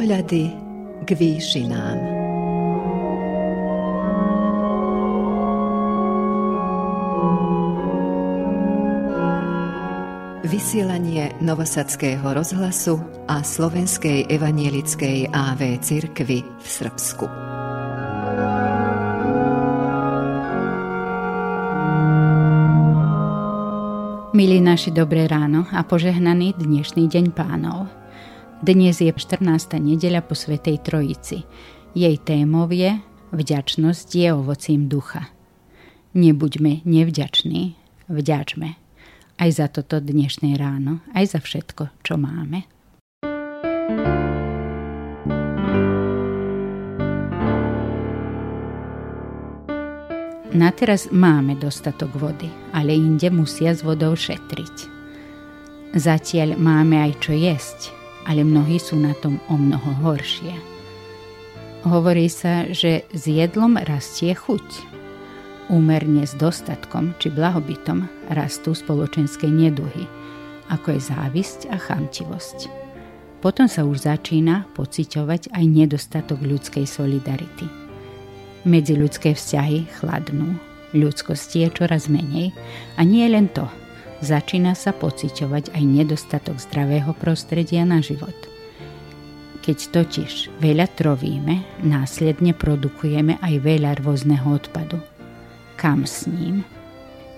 Pohľady k výšinám. Vysielanie Novosadského rozhlasu a Slovenskej evanielickej AV cirkvy v Srbsku. Milí naši, dobré ráno a požehnaný dnešný deň pánov. Dnes je 14. nedeľa po Svetej Trojici. Jej témov je Vďačnosť je ovocím ducha. Nebuďme nevďační, vďačme. Aj za toto dnešné ráno, aj za všetko, čo máme. Na teraz máme dostatok vody, ale inde musia s vodou šetriť. Zatiaľ máme aj čo jesť, ale mnohí sú na tom o mnoho horšie. Hovorí sa, že s jedlom rastie chuť. Úmerne s dostatkom či blahobytom rastú spoločenské neduhy, ako je závisť a chamtivosť. Potom sa už začína pociťovať aj nedostatok ľudskej solidarity. Medzi ľudské vzťahy chladnú, ľudskosti je čoraz menej a nie len to – začína sa pociťovať aj nedostatok zdravého prostredia na život. Keď totiž veľa trovíme, následne produkujeme aj veľa rôzneho odpadu. Kam s ním?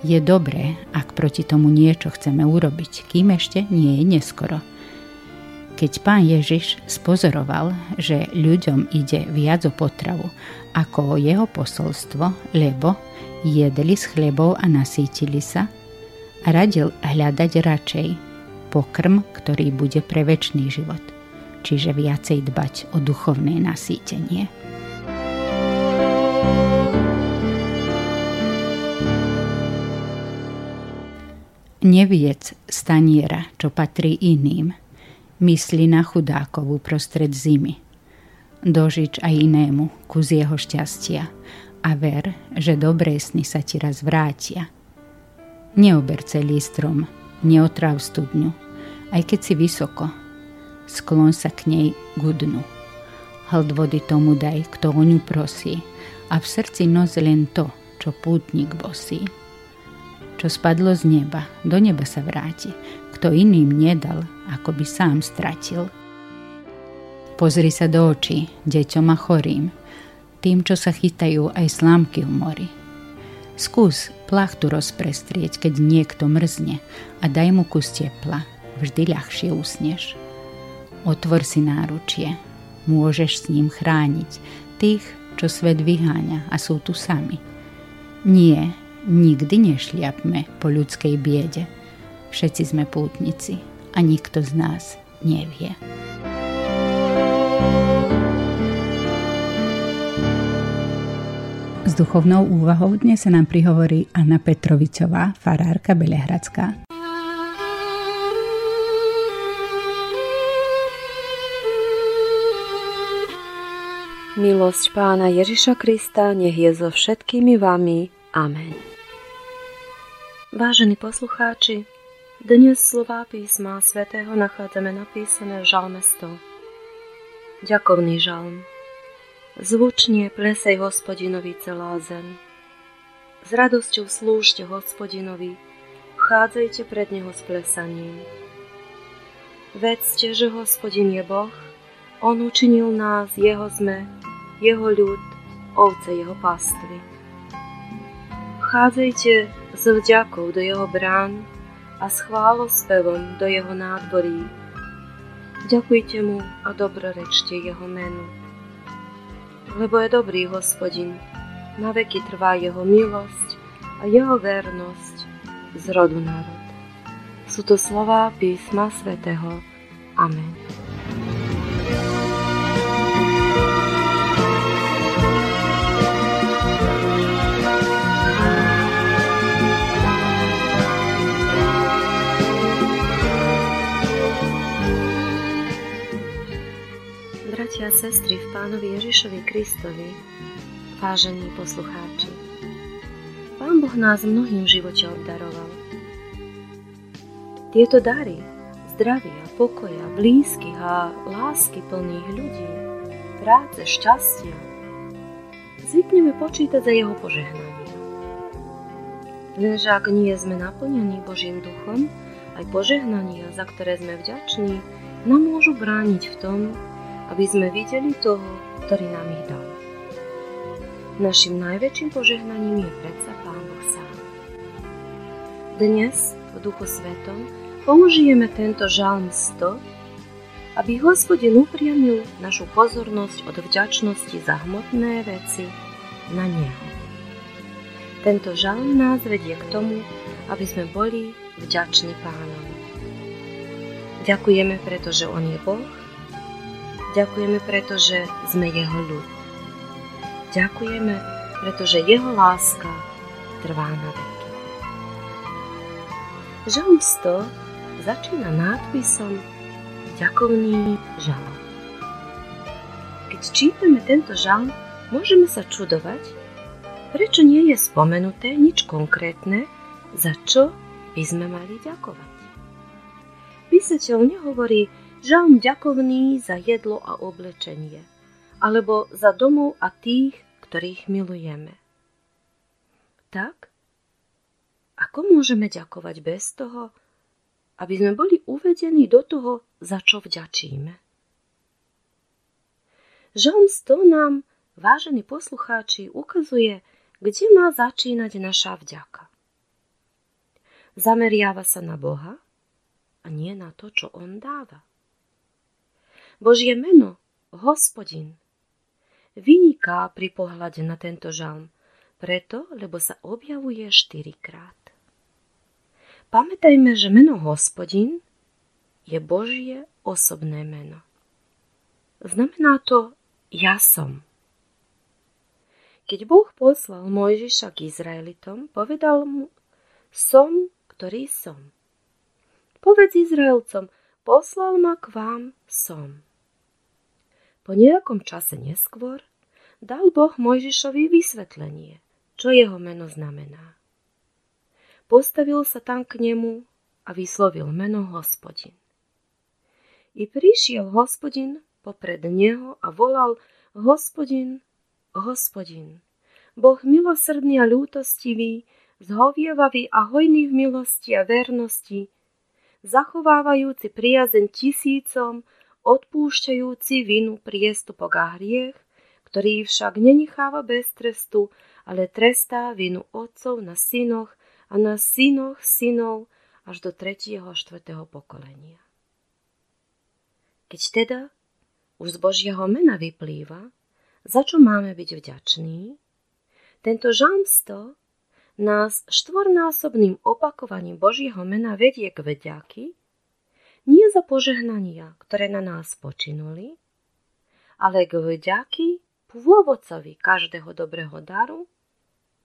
Je dobré, ak proti tomu niečo chceme urobiť, kým ešte nie je neskoro. Keď pán Ježiš spozoroval, že ľuďom ide viac o potravu ako o jeho posolstvo, lebo jedli z chlebov a nasítili sa – radil hľadať radšej pokrm, ktorý bude pre väčší život, čiže viacej dbať o duchovné nasýtenie. Neviec staniera, čo patrí iným, myslí na chudákovú prostred zimy. Dožič aj inému kus jeho šťastia a ver, že dobré sny sa ti raz vrátia – Neober celý strom, neotrav studňu, aj keď si vysoko. Sklon sa k nej k dnu. Hld vody tomu daj, kto o ňu prosí, a v srdci nos len to, čo pútnik bosí. Čo spadlo z neba, do neba sa vráti, kto iným nedal, ako by sám stratil. Pozri sa do očí, deťom a chorým, tým, čo sa chytajú aj slámky v mori Skús plachtu rozprestrieť, keď niekto mrzne a daj mu kus tepla. Vždy ľahšie usneš. Otvor si náručie. Môžeš s ním chrániť tých, čo svet vyháňa a sú tu sami. Nie, nikdy nešliapme po ľudskej biede. Všetci sme pútnici a nikto z nás nevie. S duchovnou úvahou dnes sa nám prihovorí Anna Petrovičová, farárka Belehradská. Milosť pána Ježiša Krista nech je so všetkými vami. Amen. Vážení poslucháči, dnes slová písma svätého nachádzame napísané v žalme 100. Ďakovný žalm. Zvučne plesej hospodinovi celá zem. S radosťou slúžte hospodinovi, vchádzajte pred neho s plesaním. Vedzte, že hospodin je Boh, on učinil nás, jeho sme, jeho ľud, ovce jeho pastvy. Vchádzajte s vďakou do jeho brán a s chválospevom do jeho nádborí. Ďakujte mu a dobrorečte jeho menu lebo je dobrý hospodin. Na veky trvá jeho milosť a jeho vernosť z rodu národ. Sú to slová písma svätého. Amen. Bratia a sestry v Pánovi Ježišovi Kristovi, vážení poslucháči. Pán Boh nás mnohým živote obdaroval. Tieto dary zdravia, pokoja, blízkych a lásky plných ľudí, práce, šťastia, zvykneme počítať za jeho požehnanie. Lenže ak nie sme naplnení Božím duchom, aj požehnania, za ktoré sme vďační, nám môžu brániť v tom, aby sme videli toho, ktorý nám ich dal. Našim najväčším požehnaním je predsa Pán Boh sám. Dnes v Duchu Svetom použijeme tento žalm 100, aby Hospodin upriamil našu pozornosť od vďačnosti za hmotné veci na Neho. Tento žalm nás vedie k tomu, aby sme boli vďační Pánovi. Ďakujeme, pretože On je Boh. Ďakujeme, pretože sme Jeho ľud. Ďakujeme, pretože Jeho láska trvá na veky. Žalm 100 začína nápisom Ďakovný žalom. Keď čítame tento žalm, môžeme sa čudovať, prečo nie je spomenuté nič konkrétne, za čo by sme mali ďakovať. Písateľ nehovorí žalm ďakovný za jedlo a oblečenie, alebo za domov a tých, ktorých milujeme. Tak, ako môžeme ďakovať bez toho, aby sme boli uvedení do toho, za čo vďačíme? Žalm 100 nám, vážení poslucháči, ukazuje, kde má začínať naša vďaka. Zameriava sa na Boha, a nie na to, čo on dáva. Božie meno, hospodin, vyniká pri pohľade na tento žalm, preto, lebo sa objavuje štyrikrát. Pamätajme, že meno hospodin je Božie osobné meno. Znamená to ja som. Keď Boh poslal Mojžiša k Izraelitom, povedal mu, som, ktorý som. Povedz Izraelcom, poslal ma k vám som. Po nejakom čase neskôr dal Boh Mojžišovi vysvetlenie, čo jeho meno znamená. Postavil sa tam k nemu a vyslovil meno hospodin. I prišiel hospodin popred neho a volal hospodin, hospodin, Boh milosrdný a ľútostivý, zhovievavý a hojný v milosti a vernosti, zachovávajúci priazeň tisícom, odpúšťajúci vinu, priestupok a hriech, ktorý však nenecháva bez trestu, ale trestá vinu otcov na synoch a na synoch synov až do tretieho a štvrtého pokolenia. Keď teda už z Božieho mena vyplýva, za čo máme byť vďační, tento žalm nás štvornásobným opakovaním Božieho mena vedie k vďaky, nie za požehnania, ktoré na nás počinuli, ale k vďaky pôvodcovi každého dobrého daru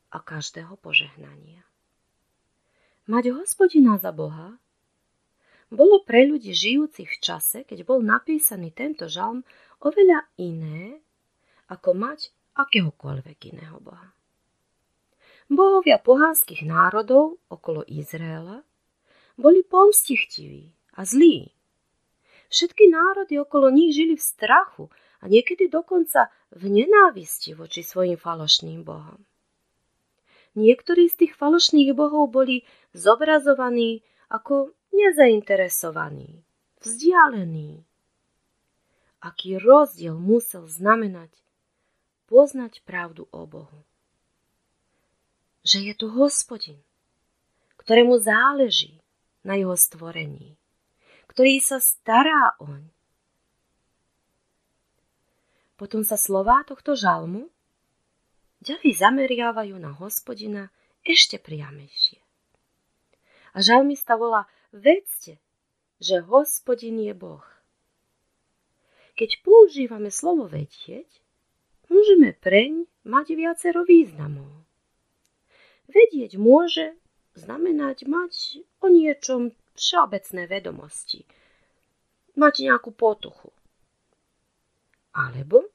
a každého požehnania. Mať hospodina za Boha bolo pre ľudí žijúcich v čase, keď bol napísaný tento žalm, oveľa iné, ako mať akéhokoľvek iného Boha. Bohovia pohánskych národov okolo Izraela boli pomstichtiví a zlí. Všetky národy okolo nich žili v strachu a niekedy dokonca v nenávisti voči svojim falošným bohom. Niektorí z tých falošných bohov boli zobrazovaní ako nezainteresovaní, vzdialení. Aký rozdiel musel znamenať poznať pravdu o Bohu že je tu hospodin, ktorému záleží na jeho stvorení, ktorý sa stará oň. Potom sa slová tohto žalmu ďalej zameriavajú na hospodina ešte priamejšie. A žalmista volá, vedzte, že hospodin je Boh. Keď používame slovo vedieť, môžeme preň mať viacero významov. Vedieť môže znamenať mať o niečom všeobecné vedomosti, mať nejakú potuchu. Alebo,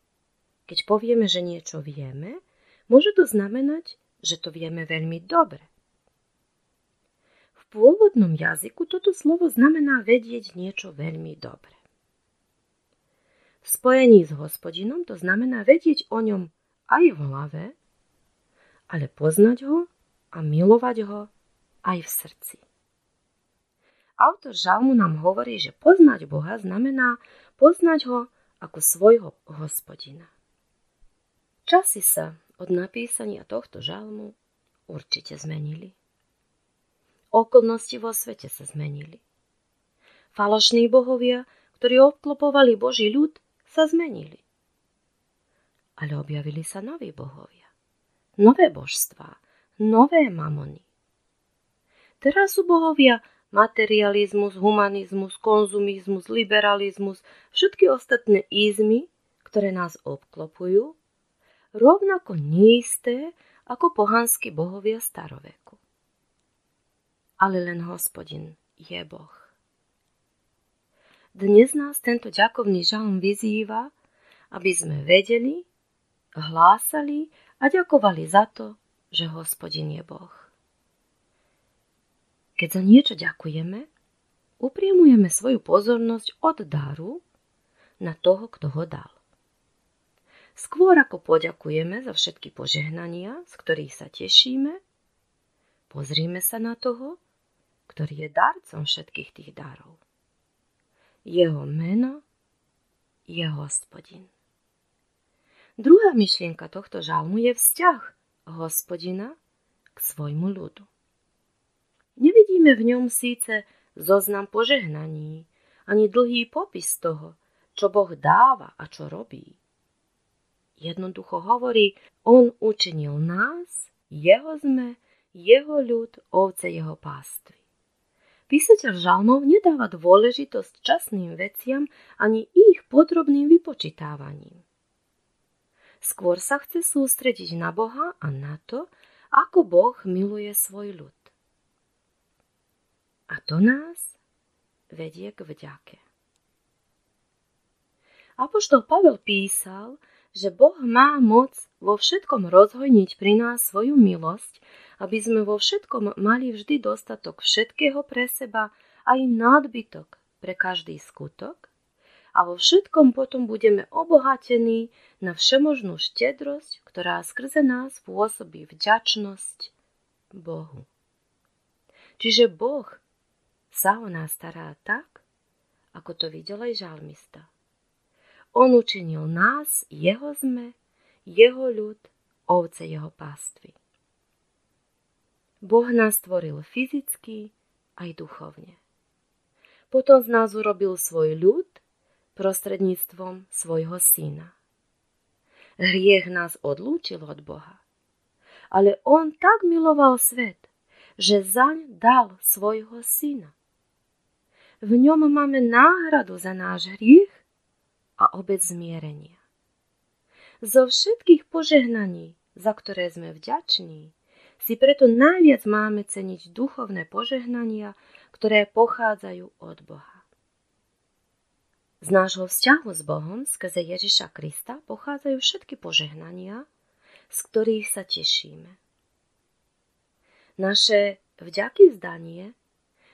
keď povieme, že niečo vieme, môže to znamenať, že to vieme veľmi dobre. V pôvodnom jazyku toto slovo znamená vedieť niečo veľmi dobre. V spojení s hospodinom to znamená vedieť o ňom aj v hlave, ale poznať ho a milovať ho aj v srdci. Autor žalmu nám hovorí, že poznať Boha znamená poznať ho ako svojho hospodina. Časy sa od napísania tohto žalmu určite zmenili. Okolnosti vo svete sa zmenili. Falošní bohovia, ktorí obklopovali Boží ľud, sa zmenili. Ale objavili sa noví bohovia, nové božstvá, nové mamony. Teraz sú bohovia materializmus, humanizmus, konzumizmus, liberalizmus, všetky ostatné izmy, ktoré nás obklopujú, rovnako neisté ako pohanskí bohovia staroveku. Ale len hospodin je Boh. Dnes nás tento ďakovný žalm vyzýva, aby sme vedeli, hlásali a ďakovali za to, že hospodin je Boh. Keď za niečo ďakujeme, upriemujeme svoju pozornosť od daru na toho, kto ho dal. Skôr ako poďakujeme za všetky požehnania, z ktorých sa tešíme, pozrime sa na toho, ktorý je darcom všetkých tých darov. Jeho meno je hospodin. Druhá myšlienka tohto žalmu je vzťah hospodina k svojmu ľudu. Nevidíme v ňom síce zoznam požehnaní, ani dlhý popis toho, čo Boh dáva a čo robí. Jednoducho hovorí, on učinil nás, jeho sme, jeho ľud, ovce jeho pástvy. Písateľ žalmov nedáva dôležitosť časným veciam ani ich podrobným vypočítávaním. Skôr sa chce sústrediť na Boha a na to, ako Boh miluje svoj ľud. A to nás vedie k vďake. Apoštol Pavel písal, že Boh má moc vo všetkom rozhojniť pri nás svoju milosť, aby sme vo všetkom mali vždy dostatok všetkého pre seba, aj nadbytok pre každý skutok, a vo všetkom potom budeme obohatení na všemožnú štedrosť, ktorá skrze nás pôsobí vďačnosť Bohu. Čiže Boh sa o nás stará tak, ako to videl aj žalmista. On učinil nás, jeho sme, jeho ľud, ovce jeho pastvy. Boh nás stvoril fyzicky aj duchovne. Potom z nás urobil svoj ľud prostredníctvom svojho syna. Hriech nás odlúčil od Boha. Ale on tak miloval svet, že zaň dal svojho syna. V ňom máme náhradu za náš hriech a obec zmierenia. Zo všetkých požehnaní, za ktoré sme vďační, si preto najviac máme ceniť duchovné požehnania, ktoré pochádzajú od Boha. Z nášho vzťahu s Bohom skrze Ježiša Krista pochádzajú všetky požehnania, z ktorých sa tešíme. Naše vďaky vzdanie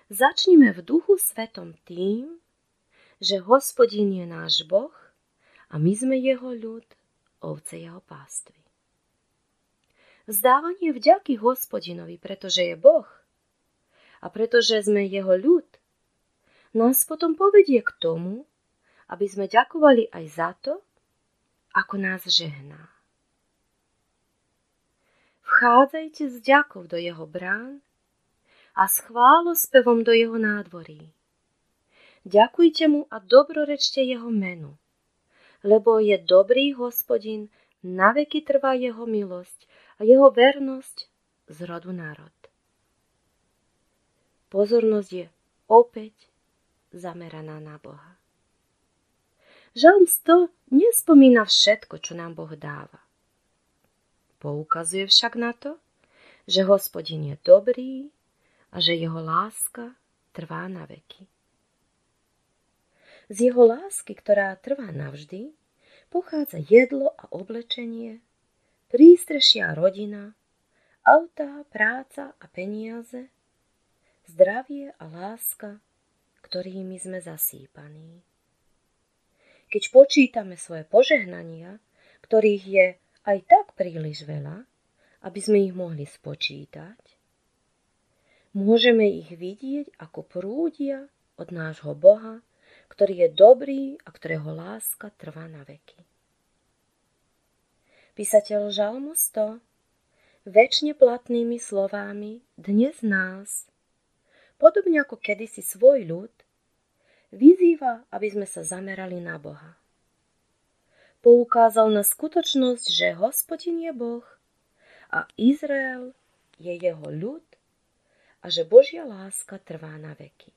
začnime v duchu svetom tým, že hospodin je náš Boh a my sme jeho ľud, ovce jeho pástvy. Vzdávanie vďaky hospodinovi, pretože je Boh a pretože sme jeho ľud, nás potom povedie k tomu, aby sme ďakovali aj za to, ako nás žehná. Vchádzajte s ďakov do jeho brán a s chválospevom do jeho nádvorí. Ďakujte mu a dobrorečte jeho menu, lebo je dobrý hospodin, na veky trvá jeho milosť a jeho vernosť z rodu národ. Pozornosť je opäť zameraná na Boha. Žalm 100 nespomína všetko, čo nám Boh dáva. Poukazuje však na to, že hospodin je dobrý a že jeho láska trvá na veky. Z jeho lásky, ktorá trvá navždy, pochádza jedlo a oblečenie, prístrešia rodina, autá, práca a peniaze, zdravie a láska, ktorými sme zasýpaní. Keď počítame svoje požehnania, ktorých je aj tak príliš veľa, aby sme ich mohli spočítať, môžeme ich vidieť ako prúdia od nášho Boha, ktorý je dobrý a ktorého láska trvá na veky. Písateľ Žalmu 100 väčšine platnými slovami dnes nás, podobne ako kedysi svoj ľud, vyzýva, aby sme sa zamerali na Boha. Poukázal na skutočnosť, že hospodin je Boh a Izrael je jeho ľud a že Božia láska trvá na veky.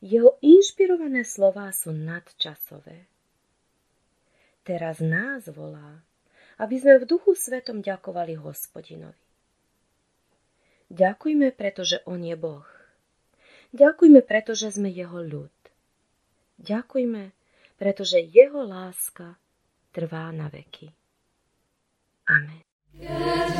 Jeho inšpirované slová sú nadčasové. Teraz nás volá, aby sme v duchu svetom ďakovali hospodinovi. Ďakujme, pretože on je Boh. Ďakujme, pretože sme jeho ľud. Ďakujme, pretože jeho láska trvá na veky. Amen. Keď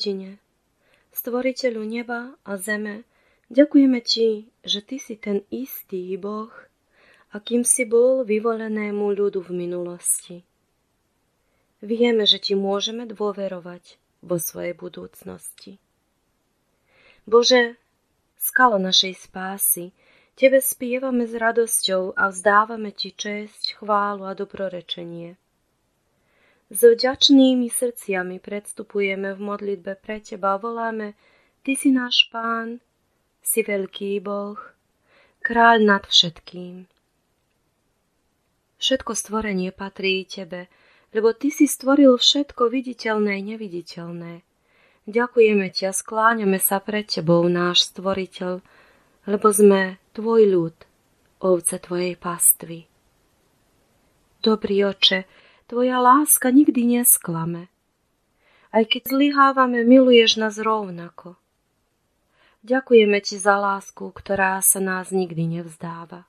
Hospodine, stvoriteľu neba a zeme, ďakujeme Ti, že Ty si ten istý Boh, akým si bol vyvolenému ľudu v minulosti. Vieme, že Ti môžeme dôverovať vo svojej budúcnosti. Bože, skalo našej spásy, Tebe spievame s radosťou a vzdávame Ti česť, chválu a dobrorečenie. S vďačnými srdciami predstupujeme v modlitbe pre Teba voláme Ty si náš Pán, si veľký Boh, kráľ nad všetkým. Všetko stvorenie patrí Tebe, lebo Ty si stvoril všetko viditeľné i neviditeľné. Ďakujeme Ťa, skláňame sa pred Tebou, náš stvoriteľ, lebo sme Tvoj ľud, ovce Tvojej pastvy. Dobrý oče, Tvoja láska nikdy nesklame. Aj keď zlyhávame, miluješ nás rovnako. Ďakujeme Ti za lásku, ktorá sa nás nikdy nevzdáva.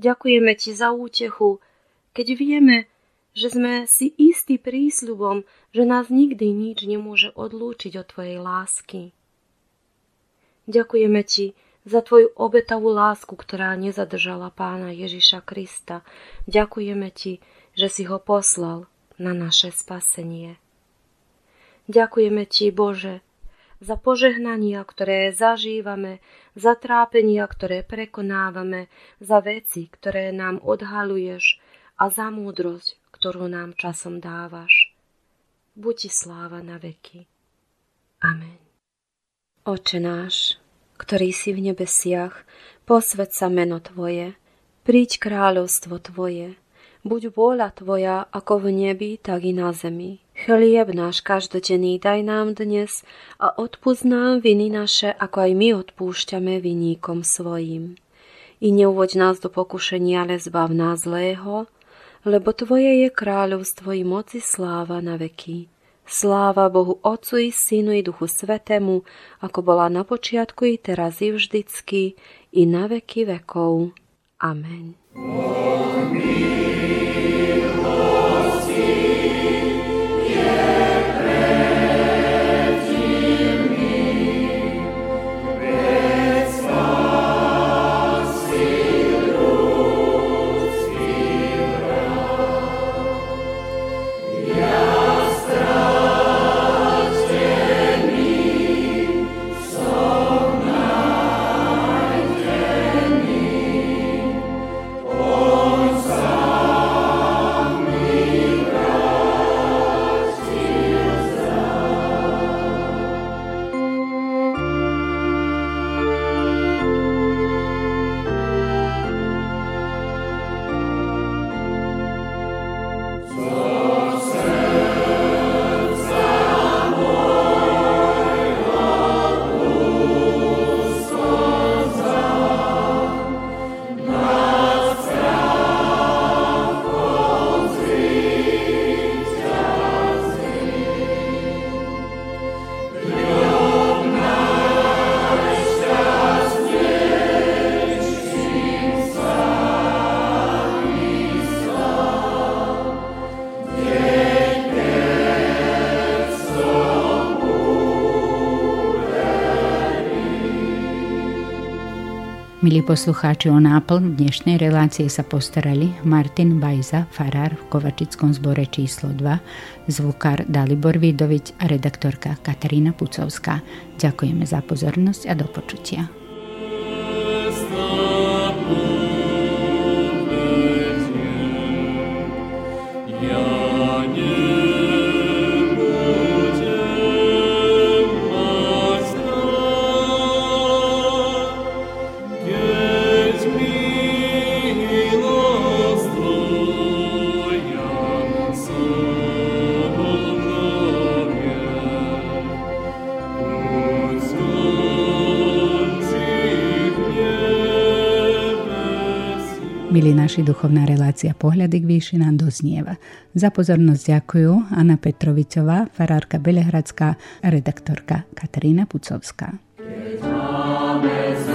Ďakujeme Ti za útechu, keď vieme, že sme si istí prísľubom, že nás nikdy nič nemôže odlúčiť od Tvojej lásky. Ďakujeme Ti za Tvoju obetavú lásku, ktorá nezadržala Pána Ježiša Krista. Ďakujeme Ti, že si ho poslal na naše spasenie. Ďakujeme Ti, Bože, za požehnania, ktoré zažívame, za trápenia, ktoré prekonávame, za veci, ktoré nám odhaluješ a za múdrosť, ktorú nám časom dávaš. Buď ti sláva na veky. Amen. Oče náš, ktorý si v nebesiach, posved sa meno Tvoje, príď kráľovstvo Tvoje, buď vôľa Tvoja ako v nebi, tak i na zemi. Chlieb náš každodenný daj nám dnes a odpúsť nám viny naše, ako aj my odpúšťame viníkom svojim. I neuvoď nás do pokušenia, ale zbav nás zlého, lebo Tvoje je kráľovstvo i moci sláva na veky. Sláva Bohu Otcu i Synu i Duchu Svetému, ako bola na počiatku i teraz i vždycky, i na veky vekov. Amen. Amen. Milí poslucháči, o náplň dnešnej relácie sa postarali Martin Bajza, farár v Kovačickom zbore číslo 2, zvukár Dalibor Vidovič a redaktorka Katarína Pucovská. Ďakujeme za pozornosť a do počutia. Milí naši, duchovná relácia Pohľady k výšinám doznieva. Za pozornosť ďakujú Anna Petrovičová, farárka Belehradská a redaktorka Katarína Pucovská. Keď máme